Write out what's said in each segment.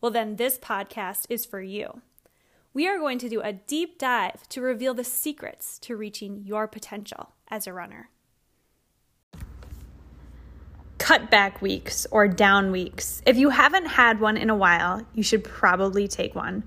Well, then this podcast is for you. We are going to do a deep dive to reveal the secrets to reaching your potential as a runner. Cutback weeks or down weeks. If you haven't had one in a while, you should probably take one.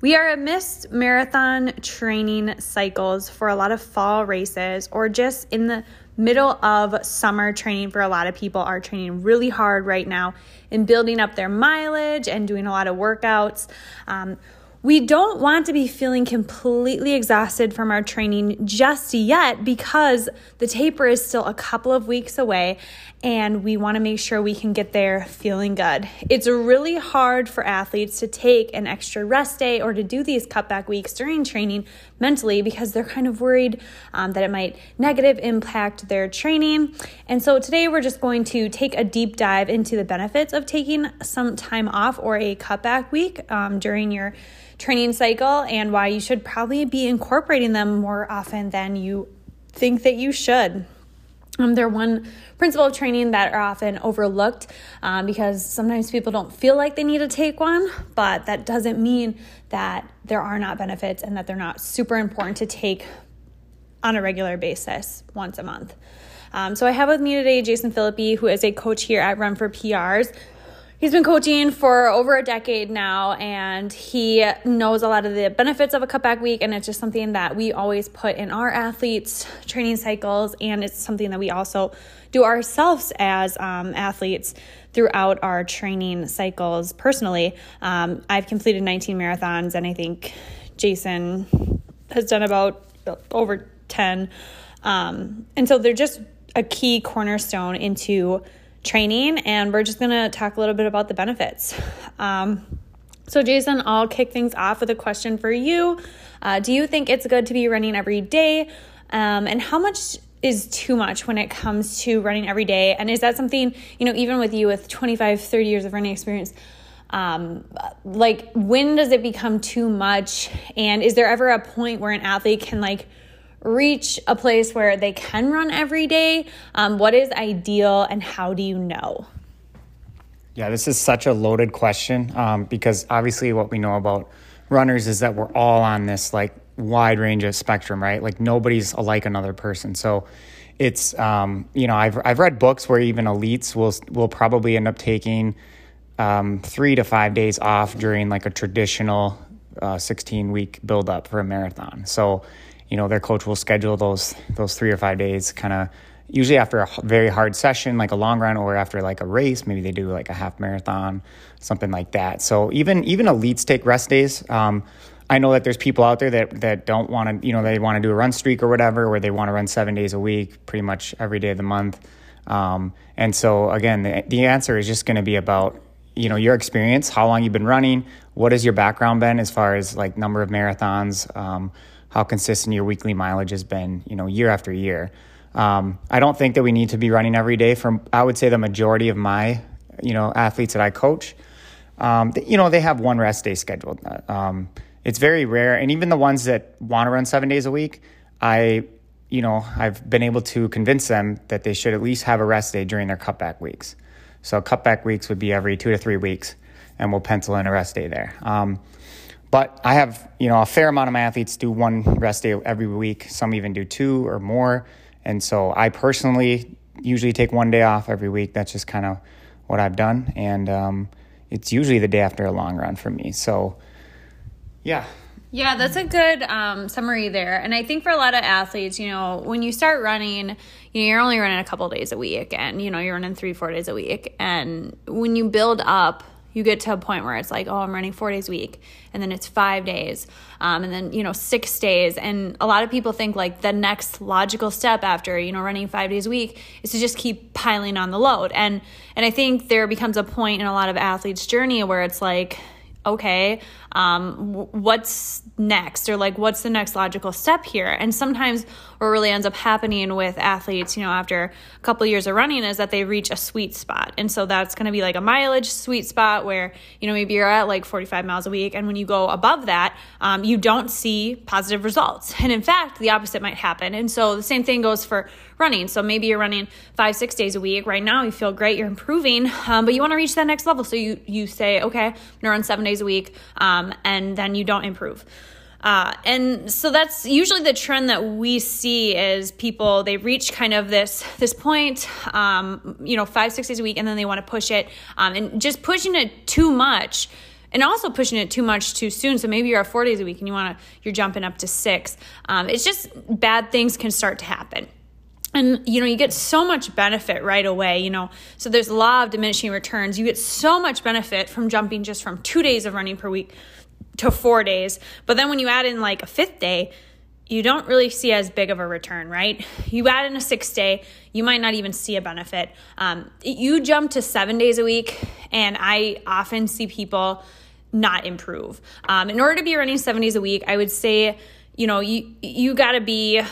We are amidst marathon training cycles for a lot of fall races or just in the middle of summer training for a lot of people are training really hard right now in building up their mileage and doing a lot of workouts. Um, we don't want to be feeling completely exhausted from our training just yet because the taper is still a couple of weeks away and we want to make sure we can get there feeling good. It's really hard for athletes to take an extra rest day or to do these cutback weeks during training mentally because they're kind of worried um, that it might negative impact their training. And so today we're just going to take a deep dive into the benefits of taking some time off or a cutback week um, during your training cycle and why you should probably be incorporating them more often than you think that you should. Um, they're one principle of training that are often overlooked um, because sometimes people don't feel like they need to take one, but that doesn't mean that there are not benefits and that they're not super important to take on a regular basis once a month. Um, so I have with me today Jason Philippi, who is a coach here at Run for PRs he's been coaching for over a decade now and he knows a lot of the benefits of a cutback week and it's just something that we always put in our athletes training cycles and it's something that we also do ourselves as um, athletes throughout our training cycles personally. Um, i've completed 19 marathons and i think jason has done about over 10 um, and so they're just a key cornerstone into training, and we're just going to talk a little bit about the benefits. Um, so, Jason, I'll kick things off with a question for you. Uh, do you think it's good to be running every day? Um, and how much is too much when it comes to running every day? And is that something, you know, even with you with 25, 30 years of running experience, um, like when does it become too much? And is there ever a point where an athlete can like reach a place where they can run every day? Um, what is ideal and how do you know? Yeah, this is such a loaded question um, because obviously what we know about runners is that we're all on this like wide range of spectrum, right? Like nobody's alike another person. So it's um, you know I've I've read books where even elites will will probably end up taking um, three to five days off during like a traditional uh, 16 week build up for a marathon. So you know, their coach will schedule those those three or five days kind of usually after a very hard session like a long run or after like a race maybe they do like a half marathon something like that. So even even elites take rest days. Um, i know that there's people out there that that don't want to you know they want to do a run streak or whatever where they want to run seven days a week pretty much every day of the month. Um, and so again the, the answer is just going to be about you know your experience how long you've been running what has your background been as far as like number of marathons um, how consistent your weekly mileage has been, you know, year after year. Um, I don't think that we need to be running every day. From I would say the majority of my, you know, athletes that I coach, um, you know, they have one rest day scheduled. Um, it's very rare, and even the ones that want to run seven days a week, I, you know, I've been able to convince them that they should at least have a rest day during their cutback weeks. So cutback weeks would be every two to three weeks, and we'll pencil in a rest day there. Um, but I have, you know, a fair amount of my athletes do one rest day every week. Some even do two or more. And so I personally usually take one day off every week. That's just kind of what I've done. And um, it's usually the day after a long run for me. So, yeah. Yeah, that's a good um, summary there. And I think for a lot of athletes, you know, when you start running, you know, you're only running a couple days a week and, you know, you're running three, four days a week. And when you build up you get to a point where it's like, oh, I'm running four days a week, and then it's five days, um, and then you know six days, and a lot of people think like the next logical step after you know running five days a week is to just keep piling on the load, and and I think there becomes a point in a lot of athletes' journey where it's like, okay, um, what's next? Or like, what's the next logical step here? And sometimes what really ends up happening with athletes, you know, after a couple of years of running is that they reach a sweet spot. And so that's going to be like a mileage sweet spot where, you know, maybe you're at like 45 miles a week. And when you go above that, um, you don't see positive results. And in fact, the opposite might happen. And so the same thing goes for running. So maybe you're running five, six days a week. Right now, you feel great, you're improving, um, but you want to reach that next level. So you you say, okay, I'm gonna run seven days a week, um, and then you don't improve. Uh, and so that's usually the trend that we see is people they reach kind of this this point um, you know five six days a week and then they want to push it um, and just pushing it too much and also pushing it too much too soon. So maybe you're at four days a week and you want to, you're jumping up to six. Um, it's just bad things can start to happen and you know you get so much benefit right away you know so there's law of diminishing returns you get so much benefit from jumping just from two days of running per week to four days. But then when you add in like a fifth day you don't really see as big of a return right? You add in a sixth day you might not even see a benefit. Um, you jump to seven days a week and i often see people not improve. Um, in order to be running seven days a week i would say you know you you got to be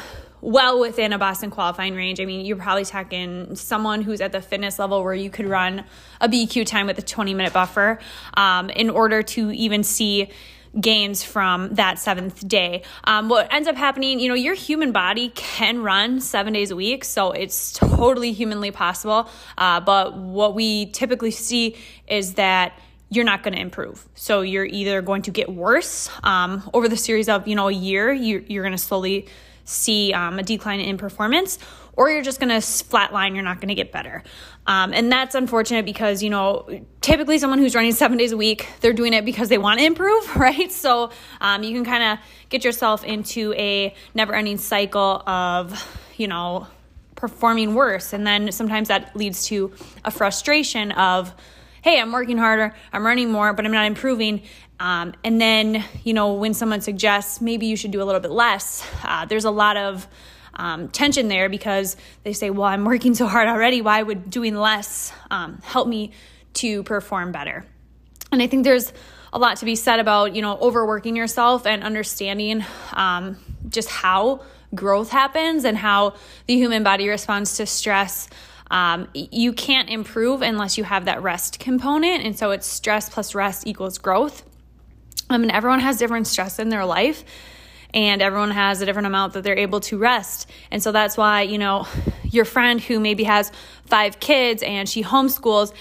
well within a Boston qualifying range. I mean, you're probably talking someone who's at the fitness level where you could run a BQ time with a 20 minute buffer um, in order to even see gains from that seventh day. Um, what ends up happening, you know, your human body can run seven days a week, so it's totally humanly possible. Uh, but what we typically see is that you're not going to improve. So you're either going to get worse um, over the series of you know a year. You're, you're going to slowly see um, a decline in performance, or you're just going to flatline, you're not going to get better. Um, and that's unfortunate because, you know, typically someone who's running seven days a week, they're doing it because they want to improve, right? So um, you can kind of get yourself into a never ending cycle of, you know, performing worse. And then sometimes that leads to a frustration of, hey, I'm working harder, I'm running more, but I'm not improving. Um, and then, you know, when someone suggests maybe you should do a little bit less, uh, there's a lot of um, tension there because they say, well, I'm working so hard already. Why would doing less um, help me to perform better? And I think there's a lot to be said about, you know, overworking yourself and understanding um, just how growth happens and how the human body responds to stress. Um, you can't improve unless you have that rest component. And so it's stress plus rest equals growth. I mean, everyone has different stress in their life and everyone has a different amount that they're able to rest. And so that's why, you know, your friend who maybe has five kids and she homeschools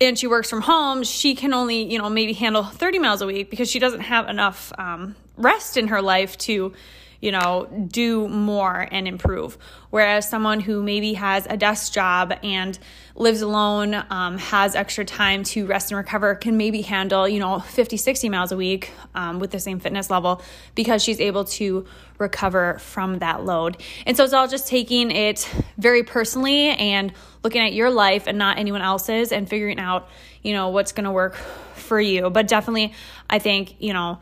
and she works from home, she can only, you know, maybe handle 30 miles a week because she doesn't have enough um, rest in her life to you know, do more and improve. Whereas someone who maybe has a desk job and lives alone, um, has extra time to rest and recover, can maybe handle, you know, 50, 60 miles a week um, with the same fitness level because she's able to recover from that load. And so it's all just taking it very personally and looking at your life and not anyone else's and figuring out, you know, what's going to work for you. But definitely, I think, you know,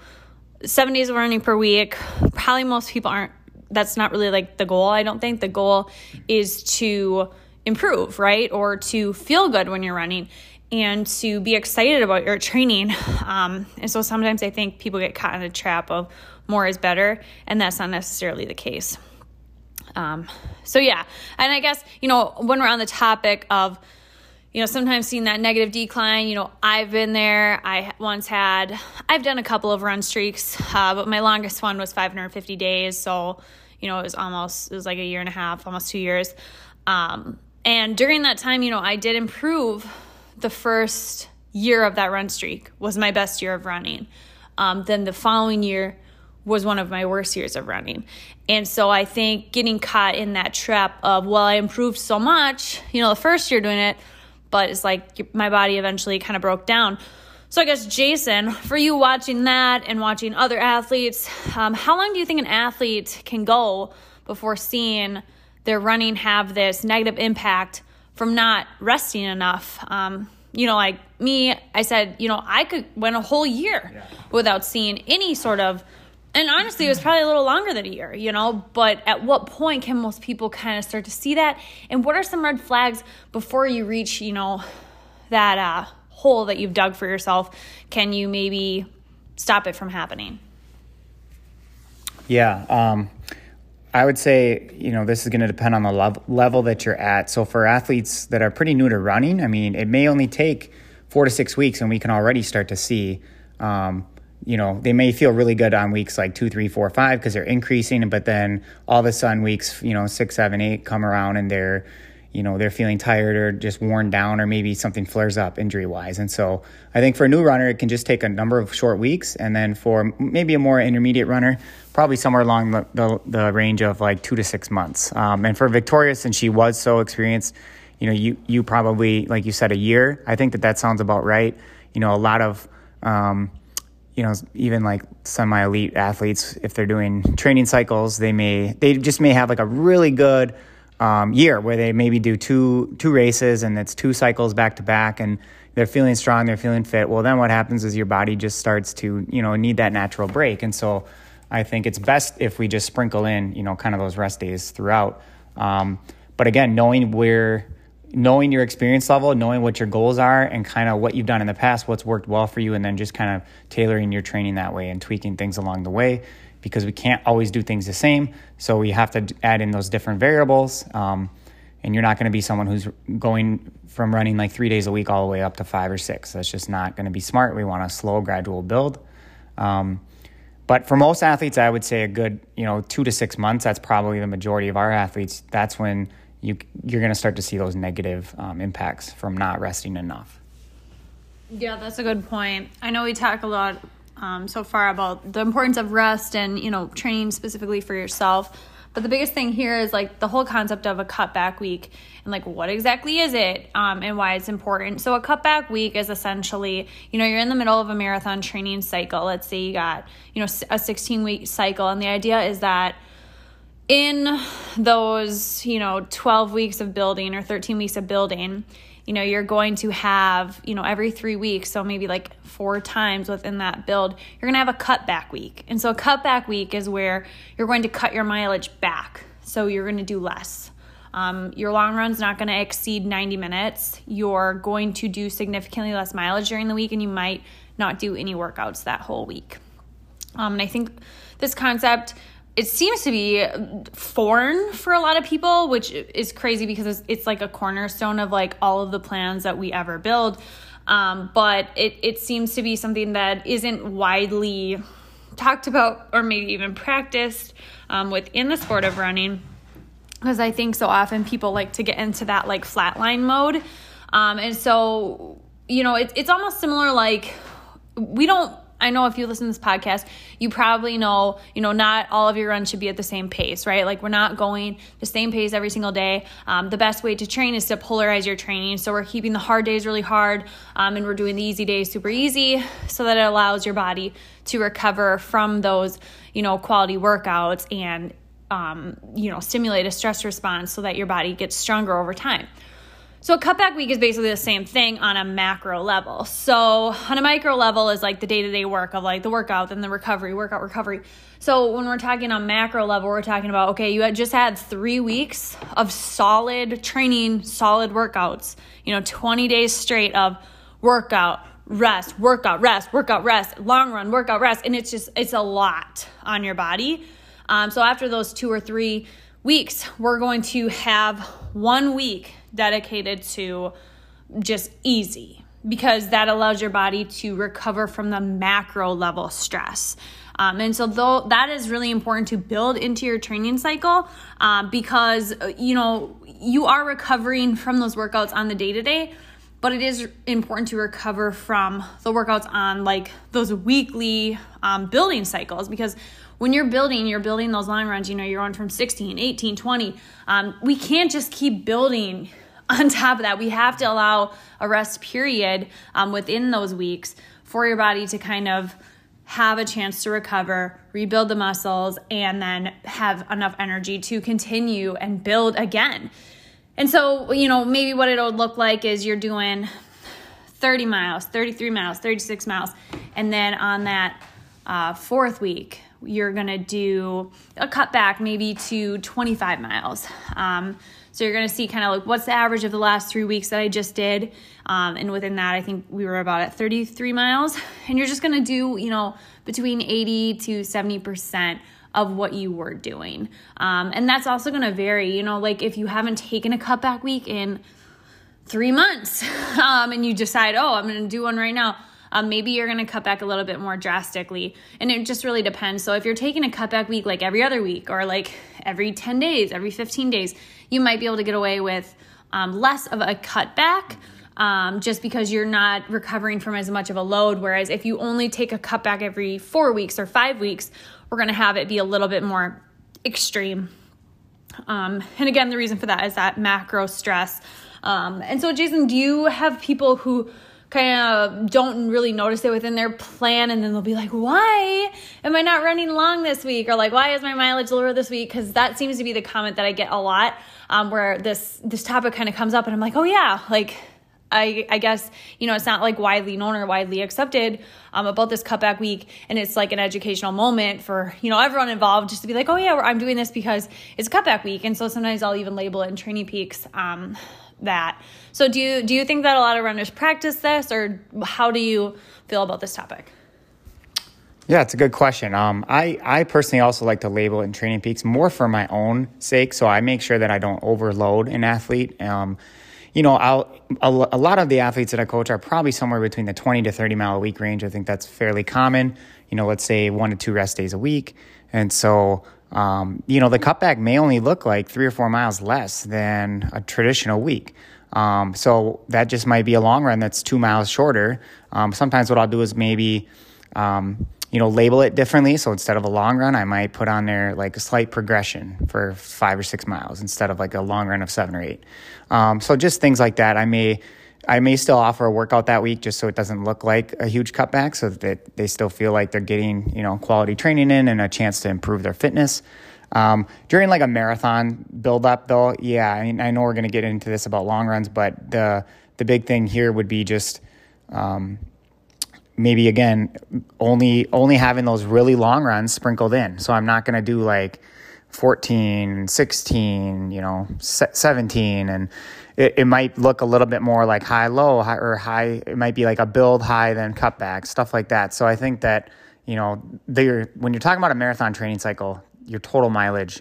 seven days of running per week. Probably most people aren't, that's not really like the goal, I don't think. The goal is to improve, right? Or to feel good when you're running and to be excited about your training. Um, and so sometimes I think people get caught in a trap of more is better, and that's not necessarily the case. Um, so, yeah, and I guess, you know, when we're on the topic of you know, sometimes seeing that negative decline. You know, I've been there. I once had, I've done a couple of run streaks, uh, but my longest one was 550 days. So, you know, it was almost, it was like a year and a half, almost two years. Um, and during that time, you know, I did improve. The first year of that run streak was my best year of running. Um, then the following year was one of my worst years of running. And so I think getting caught in that trap of, well, I improved so much, you know, the first year doing it, but it's like my body eventually kind of broke down. So I guess Jason, for you watching that and watching other athletes, um, how long do you think an athlete can go before seeing their running have this negative impact from not resting enough? Um, you know, like me, I said, you know, I could went a whole year yeah. without seeing any sort of and honestly, it was probably a little longer than a year, you know. But at what point can most people kind of start to see that? And what are some red flags before you reach, you know, that uh, hole that you've dug for yourself can you maybe stop it from happening yeah um, i would say you know this is going to depend on the level, level that you're at. So for athletes that are pretty new to running i mean it may only take four to six weeks and we can already start to see um, you know, they may feel really good on weeks like two, three, four, five because they're increasing, but then all of a sudden weeks, you know, six, seven, eight come around and they're, you know, they're feeling tired or just worn down or maybe something flares up injury wise. And so I think for a new runner, it can just take a number of short weeks. And then for maybe a more intermediate runner, probably somewhere along the, the, the range of like two to six months. Um, and for Victoria, since she was so experienced, you know, you, you probably, like you said, a year. I think that that sounds about right. You know, a lot of, um, you know, even like semi elite athletes, if they're doing training cycles, they may, they just may have like a really good um, year where they maybe do two, two races and it's two cycles back to back and they're feeling strong, they're feeling fit. Well, then what happens is your body just starts to, you know, need that natural break. And so I think it's best if we just sprinkle in, you know, kind of those rest days throughout. Um, but again, knowing where, knowing your experience level, knowing what your goals are, and kind of what you've done in the past, what's worked well for you, and then just kind of tailoring your training that way and tweaking things along the way because we can't always do things the same. So we have to add in those different variables. Um, and you're not going to be someone who's going from running like three days a week all the way up to five or six. That's just not going to be smart. We want a slow, gradual build. Um, but for most athletes, I would say a good, you know, two to six months. That's probably the majority of our athletes. That's when you you're going to start to see those negative um, impacts from not resting enough. Yeah, that's a good point. I know we talk a lot um, so far about the importance of rest and you know training specifically for yourself. But the biggest thing here is like the whole concept of a cutback week and like what exactly is it um, and why it's important. So, a cutback week is essentially, you know, you're in the middle of a marathon training cycle. Let's say you got, you know, a 16 week cycle. And the idea is that in those, you know, 12 weeks of building or 13 weeks of building, you know, you're going to have, you know, every three weeks, so maybe like four times within that build, you're going to have a cutback week. And so a cutback week is where you're going to cut your mileage back. So you're going to do less. Um, your long run's not going to exceed 90 minutes. You're going to do significantly less mileage during the week, and you might not do any workouts that whole week. Um, and I think this concept it seems to be foreign for a lot of people, which is crazy because it's, it's like a cornerstone of like all of the plans that we ever build. Um, but it, it seems to be something that isn't widely talked about or maybe even practiced um, within the sport of running. Because I think so often people like to get into that like flatline mode. Um, and so, you know, it, it's almost similar like we don't I know if you listen to this podcast, you probably know, you know, not all of your runs should be at the same pace, right? Like we're not going the same pace every single day. Um, the best way to train is to polarize your training. So we're keeping the hard days really hard um, and we're doing the easy days super easy so that it allows your body to recover from those, you know, quality workouts and, um, you know, stimulate a stress response so that your body gets stronger over time. So a cutback week is basically the same thing on a macro level. So on a micro level is like the day-to-day work of like the workout then the recovery, workout, recovery. So when we're talking on macro level, we're talking about okay, you had just had 3 weeks of solid training, solid workouts. You know, 20 days straight of workout, rest, workout, rest, workout, rest, long run, workout, rest, and it's just it's a lot on your body. Um, so after those two or three weeks, we're going to have one week dedicated to just easy because that allows your body to recover from the macro level stress. Um, and so though that is really important to build into your training cycle um, because you know you are recovering from those workouts on the day to day but it is important to recover from the workouts on like those weekly um, building cycles because when you're building you're building those long runs you know you're on from 16 18 20 um, we can't just keep building on top of that, we have to allow a rest period um, within those weeks for your body to kind of have a chance to recover, rebuild the muscles, and then have enough energy to continue and build again. And so, you know, maybe what it'll look like is you're doing 30 miles, 33 miles, 36 miles, and then on that uh, fourth week, you're gonna do a cutback maybe to 25 miles. Um, So you're going to see kind of like what's the average of the last three weeks that I just did. Um, and within that, I think we were about at 33 miles. And you're just going to do, you know, between 80 to 70% of what you were doing. Um, and that's also going to vary, you know, like if you haven't taken a cutback week in three months um, and you decide, oh, I'm going to do one right now. Um, maybe you're going to cut back a little bit more drastically. And it just really depends. So if you're taking a cutback week like every other week or like every 10 days, every 15 days, you might be able to get away with um, less of a cutback. Um, just because you're not recovering from as much of a load. Whereas if you only take a cutback every four weeks or five weeks, we're going to have it be a little bit more extreme. Um, and again, the reason for that is that macro stress. Um, and so, Jason, do you have people who kind of don't really notice it within their plan and then they'll be like why am i not running long this week? Or like why is my mileage lower this week? Because that seems to be the comment that i get a lot um, where this this topic kind of comes up and i'm like oh yeah like I, I guess you know it's not like widely known or widely accepted um, about this cutback week and it's like an educational moment for you know everyone involved just to be like oh yeah i'm doing this because it's cutback week and so sometimes i'll even label it in TrainingPeaks um, that. So do you do you think that a lot of runners practice this, or how do you feel about this topic? Yeah, it's a good question. Um, I, I personally also like to label in TrainingPeaks more for my own sake. So I make sure that I don't overload an athlete. Um, you know, I'll, a, a lot of the athletes that I coach are probably somewhere between the 20 to 30 mile a week range. I think that's fairly common. You know, let's say one to two rest days a week. And so um, you know, the cutback may only look like three or four miles less than a traditional week. Um, so that just might be a long run that's two miles shorter. Um, sometimes what I'll do is maybe, um, you know, label it differently. So instead of a long run, I might put on there like a slight progression for five or six miles instead of like a long run of seven or eight. Um, so just things like that. I may I may still offer a workout that week just so it doesn't look like a huge cutback so that they still feel like they're getting, you know, quality training in and a chance to improve their fitness. Um, during like a marathon build up though, yeah, I mean, I know we're going to get into this about long runs, but the, the big thing here would be just, um, maybe again, only, only having those really long runs sprinkled in. So I'm not going to do like 14, 16, you know, 17 and, it, it might look a little bit more like high low high, or high. It might be like a build high then cutback stuff like that. So i think that you know they when you're talking about a marathon training cycle your total mileage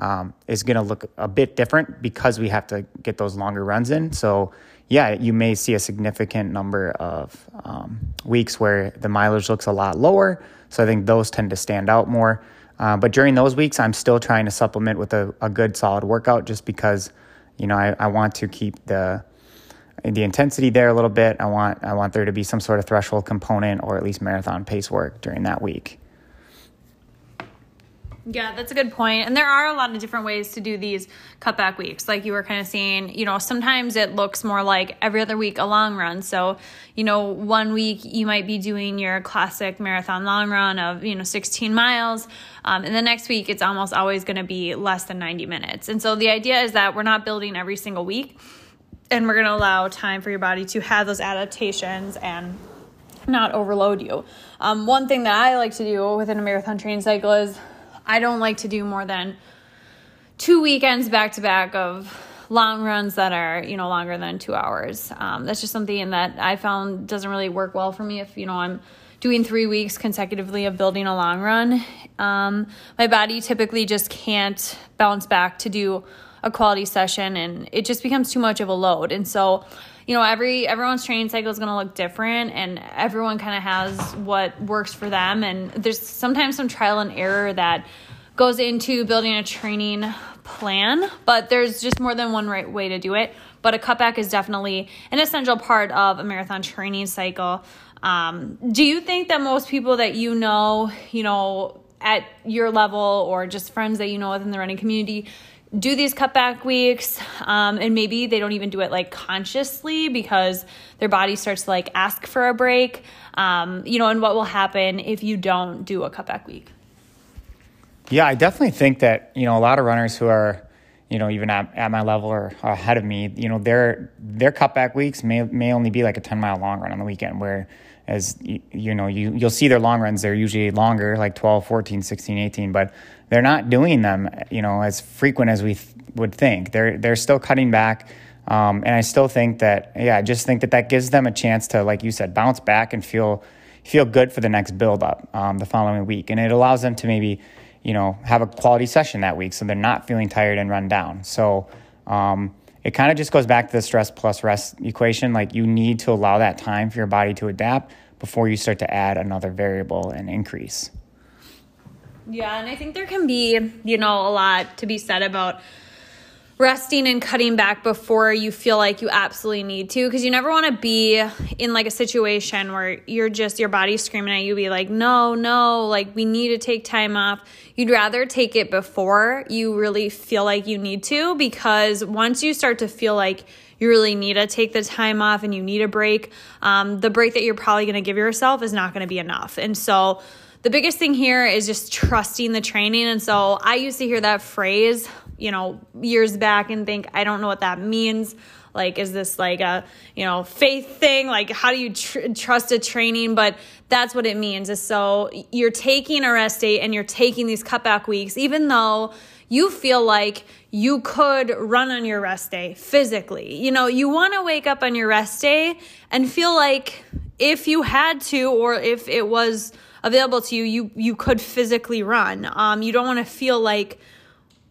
um, is going to look a bit different because we have to get those longer runs in. So yeah you may see a significant number of um, weeks where the mileage looks a lot lower. So i think those tend to stand out more. Uh, but during those weeks i'm still trying to supplement with a, a good solid workout just because you know, I, I want to keep the the intensity there a little bit. I want I want there to be some sort of threshold component or at least marathon pace work during that week. Yeah, that's a good point. And there are a lot of different ways to do these cutback weeks. Like you were kind of saying, you know, sometimes it looks more like every other week a long run. So, you know, one week you might be doing your classic marathon long run of, you know, 16 miles. Um, and the next week it's almost always going to be less than 90 minutes. And so the idea is that we're not building every single week and we're going to allow time for your body to have those adaptations and not overload you. Um, one thing that I like to do within a marathon training cycle is I don't like to do more than two weekends back to back of long runs that are you know longer than two hours. Um, that's just something that I found doesn't really work well for me. If you know I'm doing three weeks consecutively of building a long run, um, my body typically just can't bounce back to do a quality session, and it just becomes too much of a load. And so you know every everyone's training cycle is going to look different and everyone kind of has what works for them. And there's sometimes some trial and error that goes into building a training plan but there's just more than one right way to do it. But a cutback is definitely an essential part of a marathon training cycle. Um, do you think that most people that you know you know at your level or just friends that you know within the running community do these cutback weeks um, and maybe they don't even do it like consciously because their body starts to like ask for a break. Um, you know and what will happen if you don't do a cutback week? Yeah i definitely think that you know a lot of runners who are you know even at, at my level or ahead of me you know their their cutback weeks may may only be like a 10 mile long run on the weekend where as you, you know you you'll see their long runs. They're usually longer like 12 14 16 18 but they're not doing them you know as frequent as we th- would think. They're they're still cutting back um, and I still think that yeah I just think that that gives them a chance to like you said bounce back and feel feel good for the next build up um, the following week. And it allows them to maybe you know have a quality session that week so they're not feeling tired and run down so um, it kind of just goes back to the stress plus rest equation. Like you need to allow that time for your body to adapt before you start to add another variable and increase. Yeah, and I think there can be, you know, a lot to be said about resting and cutting back before you feel like you absolutely need to because you never want to be in like a situation where you're just your body's screaming at you be like no no like we need to take time off. You'd rather take it before you really feel like you need to because once you start to feel like you really need to take the time off and you need a break um, the break that you're probably going to give yourself is not going to be enough. And so the biggest thing here is just trusting the training. And so I used to hear that phrase you know, years back and think, I don't know what that means. Like, is this like a, you know, faith thing? Like, how do you tr- trust a training? But that's what it means. Is so you're taking a rest day and you're taking these cutback weeks, even though you feel like you could run on your rest day physically. You know, you want to wake up on your rest day and feel like if you had to or if it was available to you, you you could physically run. Um, you don't want to feel like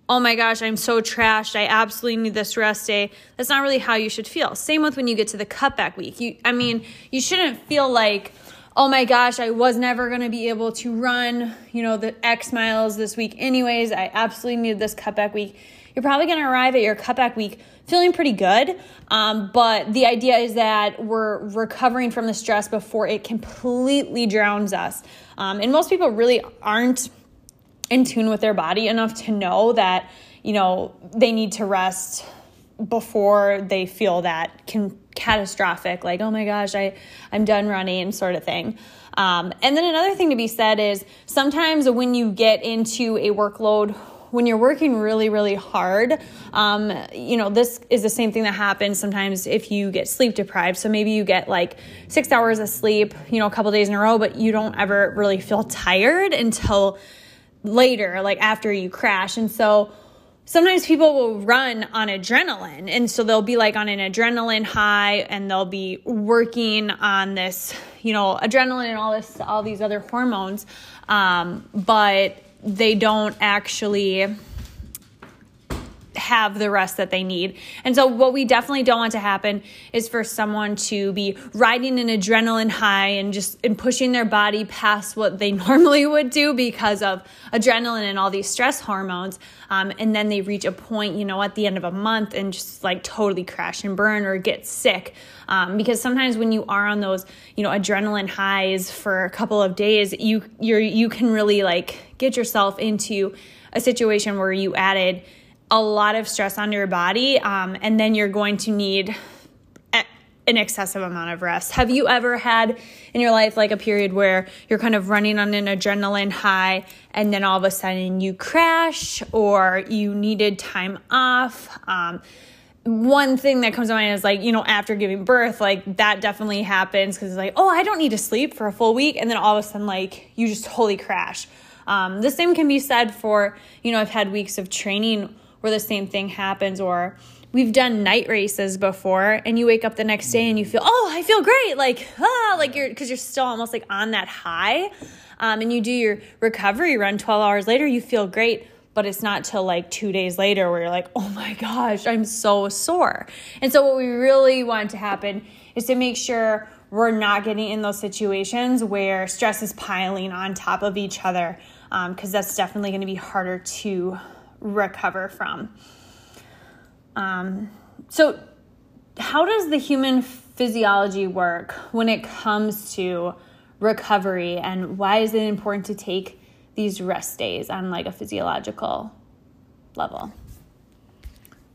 oh my gosh, I'm so trashed. I absolutely need this rest day. That's not really how you should feel. Same with when you get to the cutback week. You, I mean, you shouldn't feel like, oh my gosh, I was never going to be able to run, you know, the X miles this week. Anyways, I absolutely need this cutback week. You're probably going to arrive at your cutback week feeling pretty good. Um, but the idea is that we're recovering from the stress before it completely drowns us. Um, and most people really aren't in tune with their body enough to know that, you know, they need to rest before they feel that can catastrophic like oh my gosh i i'm done running sort of thing um, and then another thing to be said is sometimes when you get into a workload when you're working really really hard um, you know this is the same thing that happens sometimes if you get sleep deprived so maybe you get like six hours of sleep you know a couple days in a row but you don't ever really feel tired until later, like after you crash. And so sometimes people will run on adrenaline. And so they'll be like on an adrenaline high and they'll be working on this, you know, adrenaline and all this, all these other hormones. Um, but they don't actually have the rest that they need. And so, what we definitely don't want to happen is for someone to be riding an adrenaline high and just and pushing their body past what they normally would do because of adrenaline and all these stress hormones. Um, and then they reach a point, you know, at the end of a month and just like totally crash and burn or get sick. Um, because sometimes when you are on those, you know, adrenaline highs for a couple of days, you you're you can really like get yourself into a situation where you added a lot of stress on your body, um, and then you're going to need an excessive amount of rest. Have you ever had in your life like a period where you're kind of running on an adrenaline high and then all of a sudden you crash or you needed time off? Um, one thing that comes to mind is like, you know, after giving birth, like that definitely happens because it's like, oh, I don't need to sleep for a full week. And then all of a sudden, like, you just totally crash. Um, the same can be said for, you know, I've had weeks of training where the same thing happens or we've done night races before and you wake up the next day and you feel oh i feel great! Like ah like you're because you're still almost like on that high. Um, and you do your recovery run 12 hours later you feel great but it's not till like two days later where you're like oh my gosh i'm so sore. And so what we really want to happen is to make sure we're not getting in those situations where stress is piling on top of each other because um, that's definitely going to be harder to recover from. Um, so, how does the human physiology work when it comes to recovery, and why is it important to take these rest days on like a physiological level?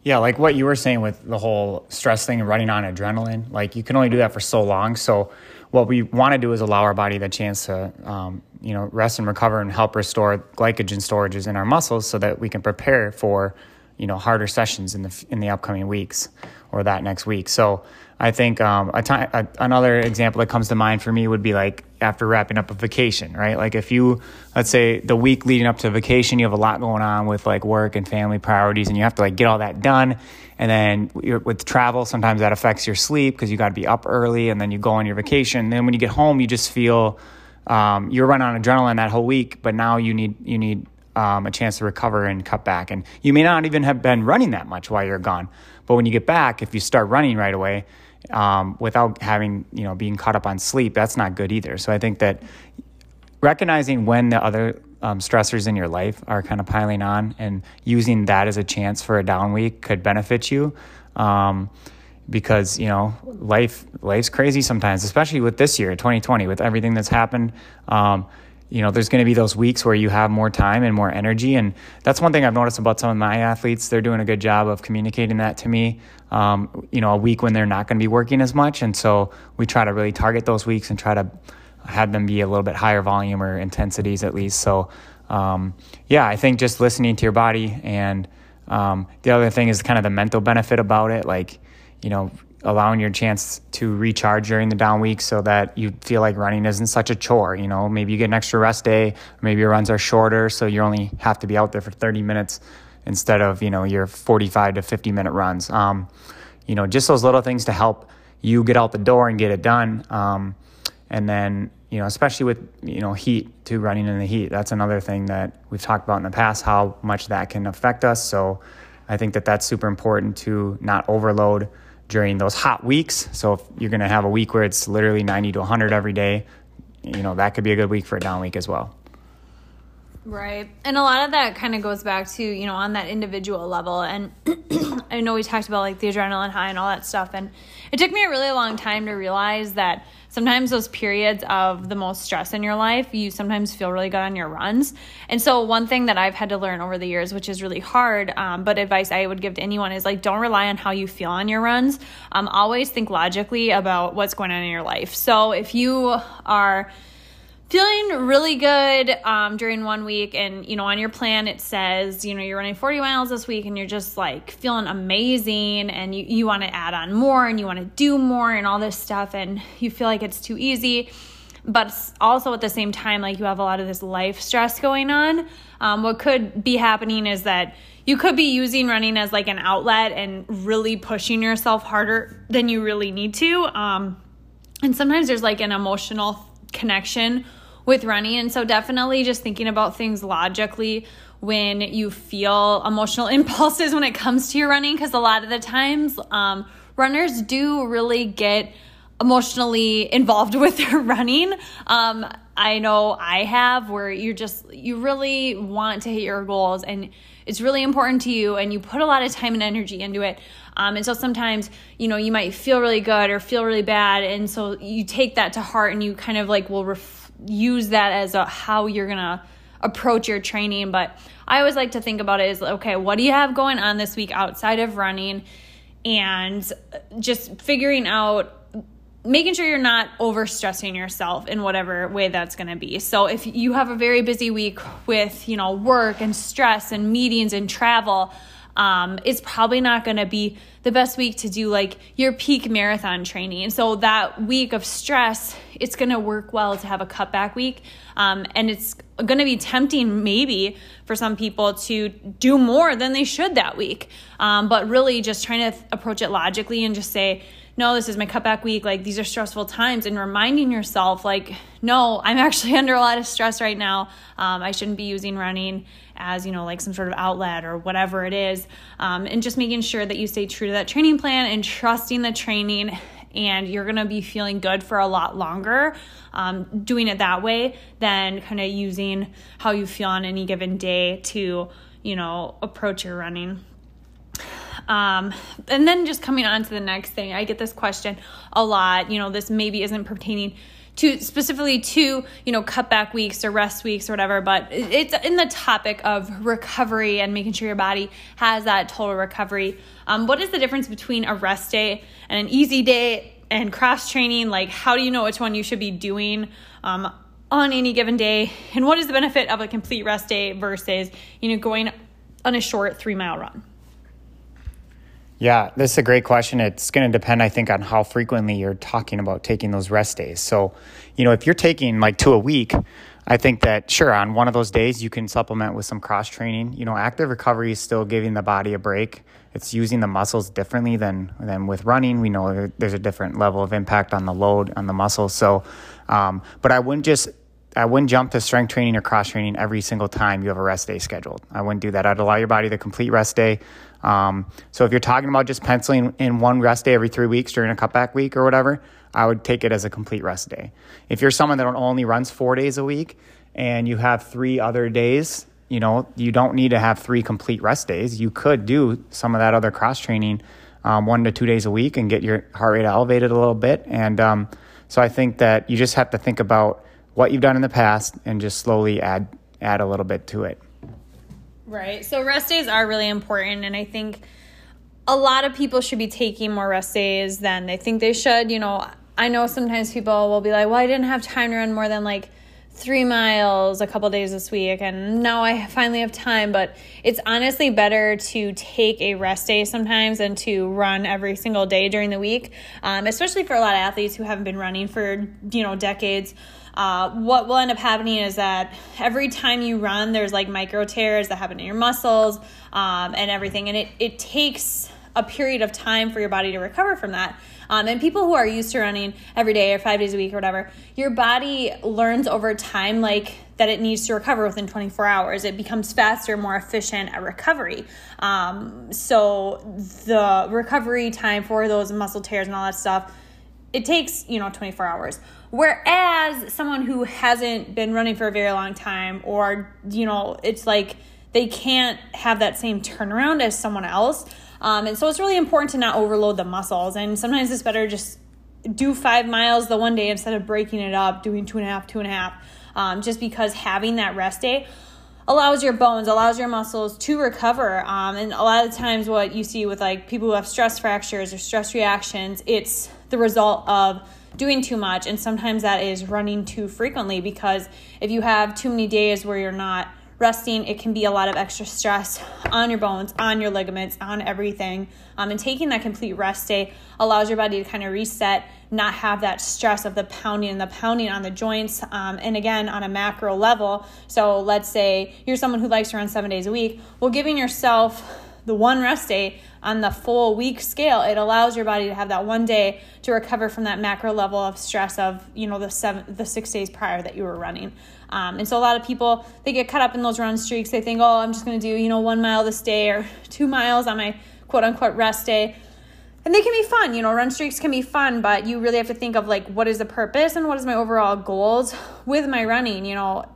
Yeah, like what you were saying with the whole stress thing and running on adrenaline, like you can only do that for so long. So, what we want to do is allow our body the chance to um, you know rest and recover and help restore glycogen storages in our muscles so that we can prepare for you know harder sessions in the in the upcoming weeks or that next week. So I think um, a time, another example that comes to mind for me would be like after wrapping up a vacation, right? Like if you, let's say the week leading up to vacation, you have a lot going on with like work and family priorities, and you have to like get all that done. And then with travel, sometimes that affects your sleep because you got to be up early, and then you go on your vacation. And then when you get home, you just feel um, you're running on adrenaline that whole week, but now you need you need um, a chance to recover and cut back. And you may not even have been running that much while you're gone, but when you get back, if you start running right away um, without having you know being caught up on sleep, that's not good either. So I think that recognizing when the other um, stressors in your life are kind of piling on and using that as a chance for a down week could benefit you. Um, because you know life life's crazy sometimes, especially with this year, 2020, with everything that's happened. Um, you know, there's going to be those weeks where you have more time and more energy, and that's one thing I've noticed about some of my athletes. They're doing a good job of communicating that to me. Um, you know, a week when they're not going to be working as much, and so we try to really target those weeks and try to have them be a little bit higher volume or intensities at least. So, um, yeah, I think just listening to your body and um, the other thing is kind of the mental benefit about it, like you know, allowing your chance to recharge during the down week so that you feel like running isn't such a chore. You know, maybe you get an extra rest day, maybe your runs are shorter, so you only have to be out there for 30 minutes instead of, you know, your 45 to 50 minute runs. Um, you know, just those little things to help you get out the door and get it done. Um, and then, you know, especially with, you know, heat to running in the heat, that's another thing that we've talked about in the past, how much that can affect us. So I think that that's super important to not overload during those hot weeks. So if you're going to have a week where it's literally 90 to 100 every day, you know, that could be a good week for a down week as well. Right. And a lot of that kind of goes back to, you know, on that individual level. And I know we talked about like the adrenaline high and all that stuff. And it took me a really long time to realize that sometimes those periods of the most stress in your life, you sometimes feel really good on your runs. And so, one thing that I've had to learn over the years, which is really hard, um, but advice I would give to anyone is like, don't rely on how you feel on your runs. Um, always think logically about what's going on in your life. So, if you are, feeling really good um, during one week. And you know on your plan it says you know you're running 40 miles this week and you're just like feeling amazing and you, you want to add on more and you want to do more and all this stuff and you feel like it's too easy. But also at the same time like you have a lot of this life stress going on. Um, what could be happening is that you could be using running as like an outlet and really pushing yourself harder than you really need to. Um, and sometimes there's like an emotional connection with running. And so, definitely just thinking about things logically when you feel emotional impulses when it comes to your running, because a lot of the times um, runners do really get emotionally involved with their running. Um, I know I have where you're just, you really want to hit your goals and it's really important to you and you put a lot of time and energy into it. Um, and so sometimes, you know, you might feel really good or feel really bad. And so you take that to heart and you kind of like will ref- use that as a how you're gonna approach your training. But I always like to think about it as okay, what do you have going on this week outside of running? And just figuring out making sure you're not overstressing yourself in whatever way that's going to be. So if you have a very busy week with, you know, work and stress and meetings and travel, um, it's probably not going to be the best week to do like your peak marathon training. And So that week of stress, it's going to work well to have a cutback week. Um, and it's going to be tempting, maybe, for some people to do more than they should that week. Um, but really, just trying to th- approach it logically and just say, no, this is my cutback week. Like, these are stressful times. And reminding yourself, like, no, I'm actually under a lot of stress right now. Um, I shouldn't be using running as, you know, like some sort of outlet or whatever it is. Um, and just making sure that you stay true to that training plan and trusting the training. And you're going to be feeling good for a lot longer um, doing it that way than kind of using how you feel on any given day to, you know, approach your running. Um, and then just coming on to the next thing, I get this question a lot. You know, this maybe isn't pertaining to specifically to you know cutback weeks or rest weeks or whatever but it's in the topic of recovery and making sure your body has that total recovery. Um, what is the difference between a rest day and an easy day and cross training? Like how do you know which one you should be doing um, on any given day? And what is the benefit of a complete rest day versus you know going on a short three mile run Yeah, this is a great question. It's going to depend, I think, on how frequently you're talking about taking those rest days. So, you know, if you're taking like two a week, I think that sure, on one of those days, you can supplement with some cross training. You know, active recovery is still giving the body a break. It's using the muscles differently than than with running. We know there's a different level of impact on the load on the muscles. So, um, but I wouldn't just I wouldn't jump to strength training or cross training every single time you have a rest day scheduled. I wouldn't do that. I'd allow your body the complete rest day. Um, so if you're talking about just penciling in one rest day every three weeks during a cutback week or whatever, I would take it as a complete rest day. If you're someone that only runs four days a week and you have three other days, you know, you don't need to have three complete rest days. You could do some of that other cross training um, one to two days a week and get your heart rate elevated a little bit. And um, so I think that you just have to think about what you've done in the past and just slowly add add a little bit to it. Right. So rest days are really important and I think a lot of people should be taking more rest days than they think they should. You know, I know sometimes people will be like, well, I didn't have time to run more than like three miles a couple days this week, and now I finally have time. But it's honestly better to take a rest day sometimes than to run every single day during the week, um, especially for a lot of athletes who haven't been running for, you know, decades. Uh, what will end up happening is that every time you run, there's like micro tears that happen in your muscles um, and everything, and it, it takes a period of time for your body to recover from that. Um, and people who are used to running every day or five days a week or whatever, your body learns over time like that it needs to recover within 24 hours. It becomes faster, more efficient at recovery. Um, so the recovery time for those muscle tears and all that stuff, it takes you know 24 hours. Whereas someone who hasn't been running for a very long time, or you know, it's like they can't have that same turnaround as someone else. Um, and so it's really important to not overload the muscles. And sometimes it's better just do five miles the one day instead of breaking it up, doing two and a half, two and a half, um, just because having that rest day allows your bones, allows your muscles to recover. Um, and a lot of times, what you see with like people who have stress fractures or stress reactions, it's the result of doing too much. And sometimes that is running too frequently because if you have too many days where you're not resting, it can be a lot of extra stress on your bones, on your ligaments, on everything. Um, and taking that complete rest day allows your body to kind of reset, not have that stress of the pounding and the pounding on the joints. Um, and again, on a macro level. So let's say you're someone who likes to run seven days a week. Well, giving yourself the one rest day on the full week scale, it allows your body to have that one day to recover from that macro level of stress of you know the seven the six days prior that you were running. Um, and so a lot of people they get caught up in those run streaks. They think, oh, I'm just going to do you know one mile this day or two miles on my quote unquote rest day. And they can be fun, you know, run streaks can be fun, but you really have to think of like what is the purpose and what is my overall goals with my running. You know,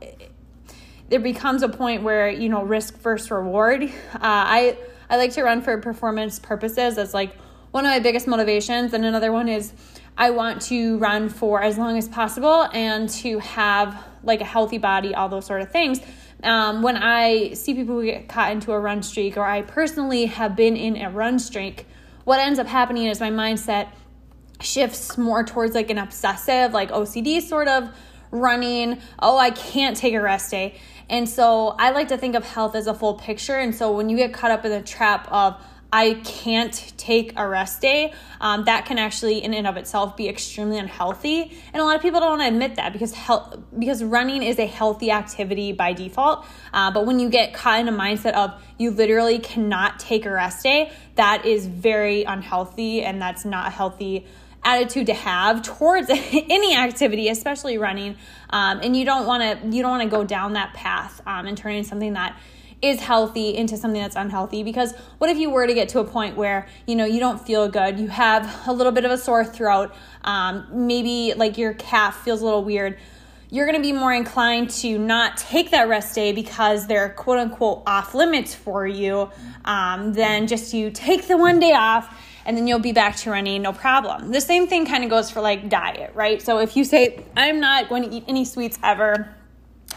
there becomes a point where you know risk versus reward. Uh, I I like to run for performance purposes. That's like one of my biggest motivations. And another one is I want to run for as long as possible and to have like a healthy body, all those sort of things. Um, when I see people who get caught into a run streak, or I personally have been in a run streak, what ends up happening is my mindset shifts more towards like an obsessive, like OCD sort of running. Oh, I can't take a rest day. And so I like to think of health as a full picture. And so when you get caught up in the trap of, I can't take a rest day, um, that can actually, in and of itself, be extremely unhealthy. And a lot of people don't want to admit that because health, because running is a healthy activity by default. Uh, but when you get caught in a mindset of you literally cannot take a rest day, that is very unhealthy, and that's not a healthy attitude to have towards any activity, especially running. Um, and you don't want to you don't want to go down that path um, and turning something that is healthy into something that's unhealthy because what if you were to get to a point where you know you don't feel good you have a little bit of a sore throat um, maybe like your calf feels a little weird you're going to be more inclined to not take that rest day because they're quote unquote off limits for you um, than just you take the one day off and then you'll be back to running no problem. The same thing kind of goes for like diet, right? So if you say, I'm not going to eat any sweets ever,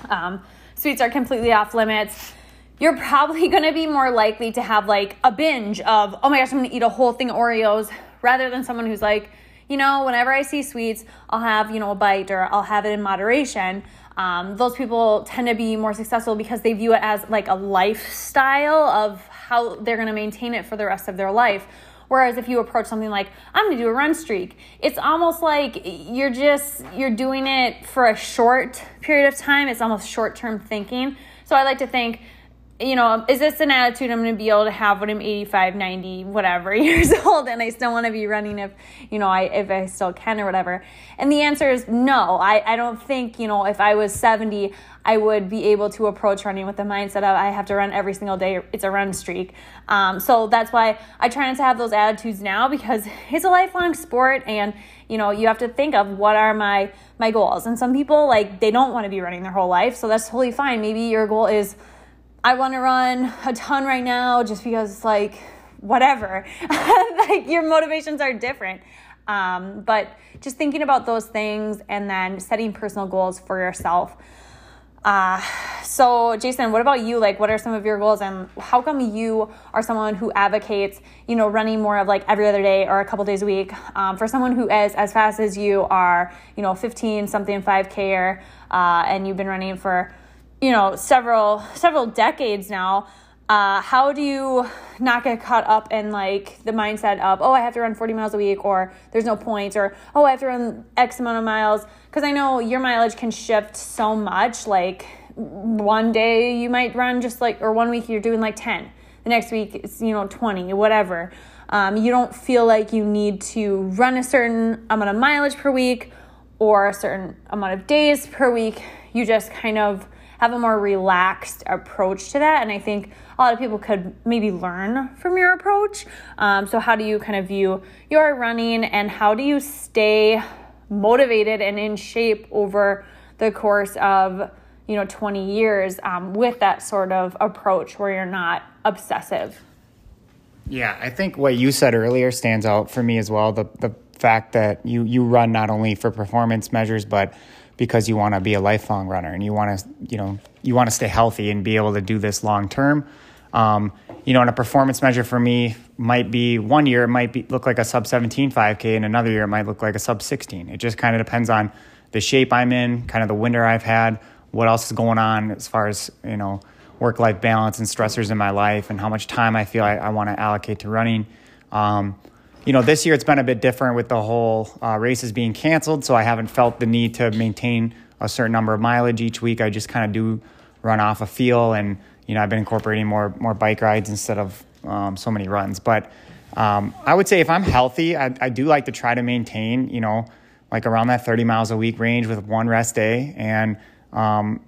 um, sweets are completely off limits, you're probably going to be more likely to have like a binge of, oh my gosh, I'm going to eat a whole thing of Oreos rather than someone who's like, you know, whenever I see sweets, I'll have, you know, a bite or I'll have it in moderation. Um, those people tend to be more successful because they view it as like a lifestyle of how they're going to maintain it for the rest of their life Whereas if you approach something like, I'm gonna do a run streak, it's almost like you're just, you're doing it for a short period of time. It's almost short term thinking. So I like to think, you know, is this an attitude I'm going to be able to have when I'm 85, 90, whatever years old and I still want to be running if, you know, I, if I still can or whatever? And the answer is no. I, I don't think, you know, if I was 70, I would be able to approach running with the mindset of I have to run every single day. It's a run streak. Um, so that's why I try not to have those attitudes now because it's a lifelong sport and, you know, you have to think of what are my, my goals. And some people, like, they don't want to be running their whole life. So that's totally fine. Maybe your goal is, I want to run a ton right now just because, like, whatever. like, your motivations are different. Um, but just thinking about those things and then setting personal goals for yourself. Uh, so, Jason, what about you? Like, what are some of your goals, and how come you are someone who advocates, you know, running more of like every other day or a couple days a week? Um, for someone who is as fast as you are, you know, 15 something 5K, uh, and you've been running for you know several several decades now uh, how do you not get caught up in like the mindset of oh i have to run 40 miles a week or there's no points or oh i have to run x amount of miles because i know your mileage can shift so much like one day you might run just like or one week you're doing like 10 the next week it's you know 20 whatever um, you don't feel like you need to run a certain amount of mileage per week or a certain amount of days per week you just kind of have a more relaxed approach to that. And I think a lot of people could maybe learn from your approach. Um, so, how do you kind of view your running and how do you stay motivated and in shape over the course of you know 20 years um, with that sort of approach where you're not obsessive? Yeah i think what you said earlier stands out for me as well. The the fact that you you run not only for performance measures but because you want to be a lifelong runner and you want to you know you want to stay healthy and be able to do this long term um, you know and a performance measure for me might be one year it might be look like a sub 17 5k and another year it might look like a sub 16 it just kind of depends on the shape i'm in kind of the winter i've had what else is going on as far as you know work life balance and stressors in my life and how much time i feel i, I want to allocate to running um, you know, this year it's been a bit different with the whole uh, races being canceled, so I haven't felt the need to maintain a certain number of mileage each week. I just kind of do run off a feel, and you know, I've been incorporating more more bike rides instead of um, so many runs. But um, I would say if I'm healthy, I, I do like to try to maintain, you know, like around that 30 miles a week range with one rest day, and um,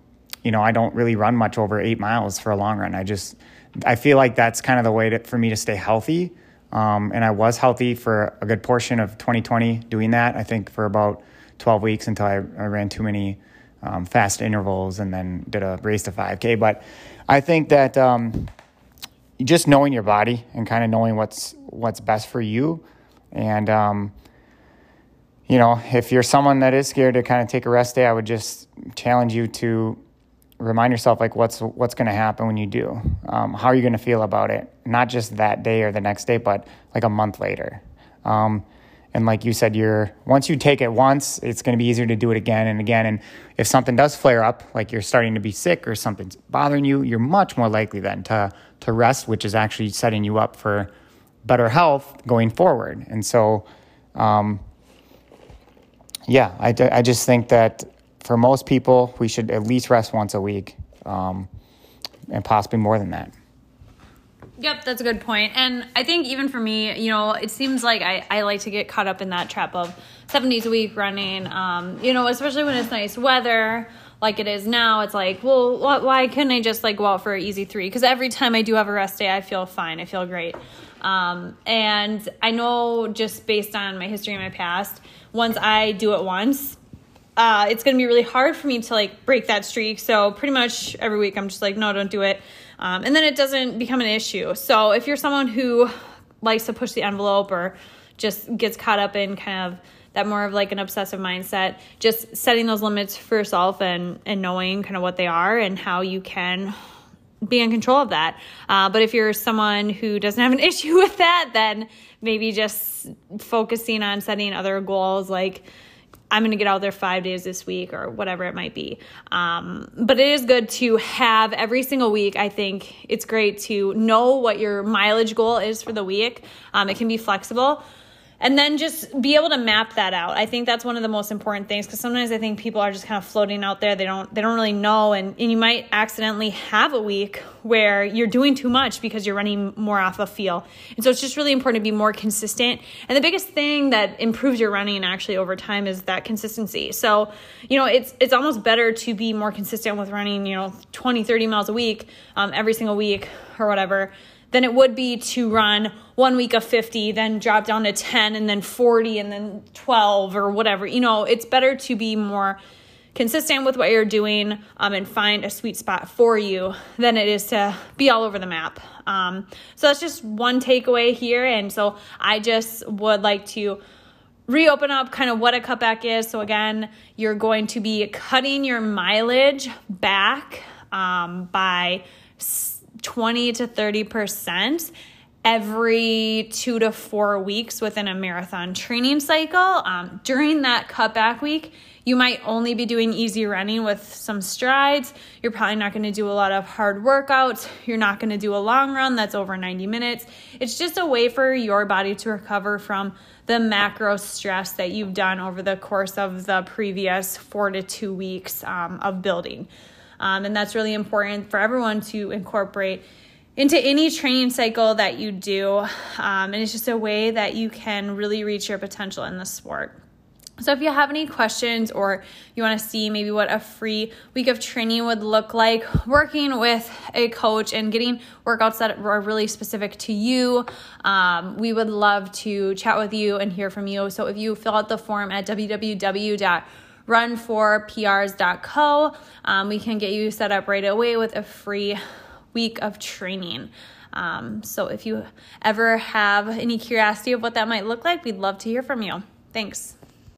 you know, I don't really run much over eight miles for a long run. I just I feel like that's kind of the way to, for me to stay healthy. Um, and I was healthy for a good portion of 2020 doing that. I think for about 12 weeks until I, I ran too many um, fast intervals and then did a race to 5K. But I think that um, just knowing your body and kind of knowing what's what's best for you, and um, you know, if you're someone that is scared to kind of take a rest day, I would just challenge you to remind yourself like what's what's going to happen when you do. Um, how are you going to feel about it? Not just that day or the next day, but like a month later. Um, and like you said, you're once you take it once, it's going to be easier to do it again and again. And if something does flare up, like you're starting to be sick or something's bothering you, you're much more likely then to to rest, which is actually setting you up for better health going forward. And so, um, yeah, I, I just think that for most people, we should at least rest once a week, um, and possibly more than that. Yep, that's a good point. And I think even for me, you know, it seems like I, I like to get caught up in that trap of seven days a week running, um, you know, especially when it's nice weather like it is now. It's like, well, why couldn't I just like go out for an easy three? Because every time I do have a rest day, I feel fine. I feel great. Um, and I know just based on my history and my past, once I do it once, uh, it's going to be really hard for me to like break that streak. So pretty much every week I'm just like, no, don't do it. Um, and then it doesn't become an issue. So if you're someone who likes to push the envelope or just gets caught up in kind of that more of like an obsessive mindset, just setting those limits for yourself and and knowing kind of what they are and how you can be in control of that. Uh, but if you're someone who doesn't have an issue with that, then maybe just focusing on setting other goals like I'm going to get out there five days this week or whatever it might be. Um, but it is good to have every single week. I think it's great to know what your mileage goal is for the week. Um, it can be flexible and then just be able to map that out. I think that's one of the most important things because sometimes i think people are just kind of floating out there. They don't they don't really know. And, and you might accidentally have a week where you're doing too much because you're running more off a feel. And so it's just really important to be more consistent. And the biggest thing that improves your running actually over time is that consistency. So you know it's it's almost better to be more consistent with running you know 20 30 miles a week um, every single week or whatever than it would be to run one week of 50, then drop down to 10, and then 40, and then 12, or whatever. You know, it's better to be more consistent with what you're doing um, and find a sweet spot for you than it is to be all over the map. Um, so that's just one takeaway here. And so I just would like to reopen up kind of what a cutback is. So again, you're going to be cutting your mileage back um, by 20 to 30% every two to four weeks within a marathon training cycle. Um, during that cutback week, you might only be doing easy running with some strides. You're probably not going to do a lot of hard workouts. You're not going to do a long run that's over 90 minutes. It's just a way for your body to recover from the macro stress that you've done over the course of the previous four to two weeks um, of building. Um, and that's really important for everyone to incorporate into any training cycle that you do. Um, and it's just a way that you can really reach your potential in the sport. So, if you have any questions or you want to see maybe what a free week of training would look like, working with a coach and getting workouts that are really specific to you, um, we would love to chat with you and hear from you. So, if you fill out the form at www run4prs.co. Um, we can get you set up right away with a free week of training. Um, so if you ever have any curiosity of what that might look like, we'd love to hear from you. Thanks.